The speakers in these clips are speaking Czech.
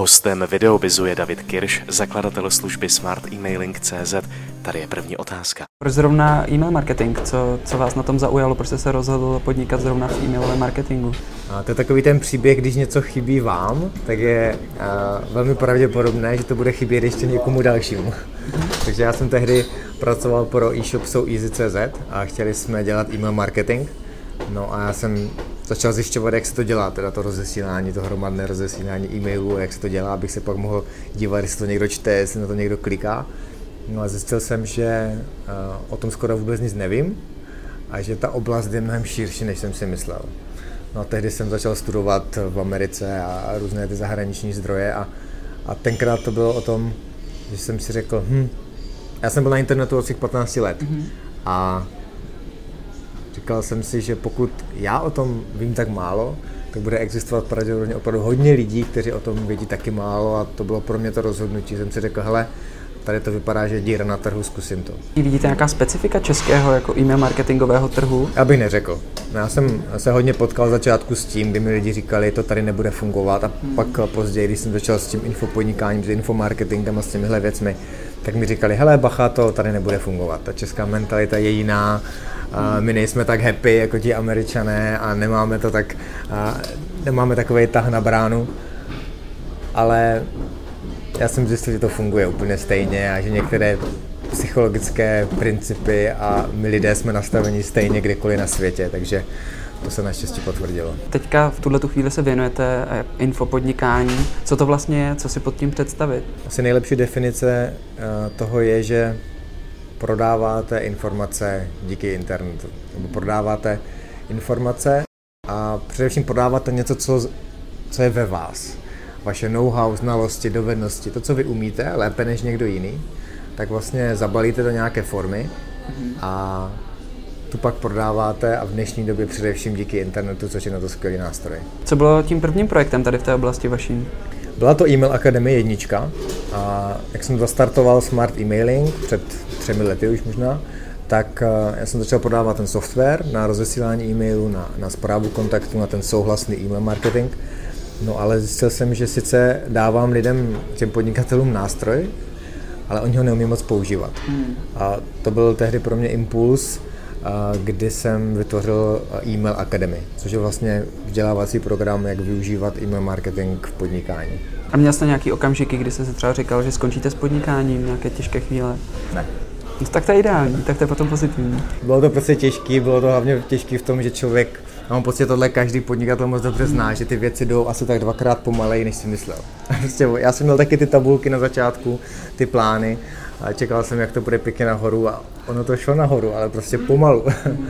Hostem videobizu je David Kirš, zakladatel služby Smart Emailing CZ. Tady je první otázka. Proč zrovna e-mail marketing? Co, co vás na tom zaujalo? Proč jste se rozhodl podnikat zrovna v e-mailovém marketingu? A to je takový ten příběh, když něco chybí vám, tak je uh, velmi pravděpodobné, že to bude chybět ještě někomu dalšímu. Takže já jsem tehdy pracoval pro e-shop SoEasy.cz a chtěli jsme dělat e-mail marketing. No a já jsem začal zjišťovat, jak se to dělá, teda to rozesílání, to hromadné rozesílání e-mailů, jak se to dělá, abych se pak mohl dívat, jestli to někdo čte, jestli na to někdo kliká. No a zjistil jsem, že uh, o tom skoro vůbec nic nevím a že ta oblast je mnohem širší, než jsem si myslel. No a tehdy jsem začal studovat v Americe a různé ty zahraniční zdroje a, a tenkrát to bylo o tom, že jsem si řekl, hm, já jsem byl na internetu od svých 15 let mm-hmm. a říkal jsem si, že pokud já o tom vím tak málo, tak bude existovat pravděpodobně opravdu hodně lidí, kteří o tom vědí taky málo a to bylo pro mě to rozhodnutí. Jsem si řekl, hele, tady to vypadá, že díra na trhu, zkusím to. Vidíte nějaká specifika českého jako e-mail marketingového trhu? Já bych neřekl. Já jsem se hodně potkal v začátku s tím, kdy mi lidi říkali, to tady nebude fungovat a hmm. pak později, když jsem začal s tím infopodnikáním, s infomarketingem a s těmihle věcmi, tak mi říkali, hele bacha, to tady nebude fungovat. Ta česká mentalita je jiná, a my nejsme tak happy jako ti američané a nemáme to tak, a nemáme takový tah na bránu, ale já jsem zjistil, že to funguje úplně stejně a že některé psychologické principy a my lidé jsme nastaveni stejně kdekoliv na světě, takže to se naštěstí potvrdilo. Teďka v tuhle chvíli se věnujete eh, infopodnikání. Co to vlastně je? Co si pod tím představit? Asi nejlepší definice eh, toho je, že prodáváte informace díky internetu. Nebo prodáváte informace a především prodáváte něco, co, co je ve vás. Vaše know-how, znalosti, dovednosti, to, co vy umíte lépe než někdo jiný, tak vlastně zabalíte do nějaké formy a tu pak prodáváte a v dnešní době především díky internetu, což je na to skvělý nástroj. Co bylo tím prvním projektem tady v té oblasti vaší? Byla to e-mail Akademie jednička a jak jsem zastartoval Smart Emailing před třemi lety už možná, tak eh, já jsem začal prodávat ten software na rozesílání e-mailu, na, na zprávu kontaktu, na ten souhlasný e-mail marketing. No ale zjistil jsem, že sice dávám lidem, těm podnikatelům nástroj, ale oni ho neumí moc používat. Hmm. A to byl tehdy pro mě impuls, kdy jsem vytvořil e-mail Academy, což je vlastně vzdělávací program, jak využívat e-mail marketing v podnikání. A měl jste nějaký okamžiky, kdy jste se třeba říkal, že skončíte s podnikáním, nějaké těžké chvíle? Ne. No, tak to je ideální, tak to je potom pozitivní. Bylo to prostě těžké, bylo to hlavně těžké v tom, že člověk, mám pocit, tohle každý podnikatel moc dobře zná, že ty věci jdou asi tak dvakrát pomalej, než si myslel. Prostě já jsem měl taky ty tabulky na začátku, ty plány, a čekal jsem, jak to bude pěkně nahoru a ono to šlo nahoru, ale prostě pomalu.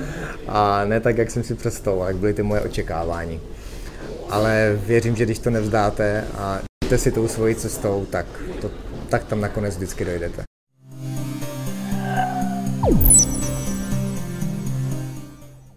a ne tak, jak jsem si představoval, jak byly ty moje očekávání. Ale věřím, že když to nevzdáte a jdete si tou svojí cestou, tak, to, tak tam nakonec vždycky dojdete.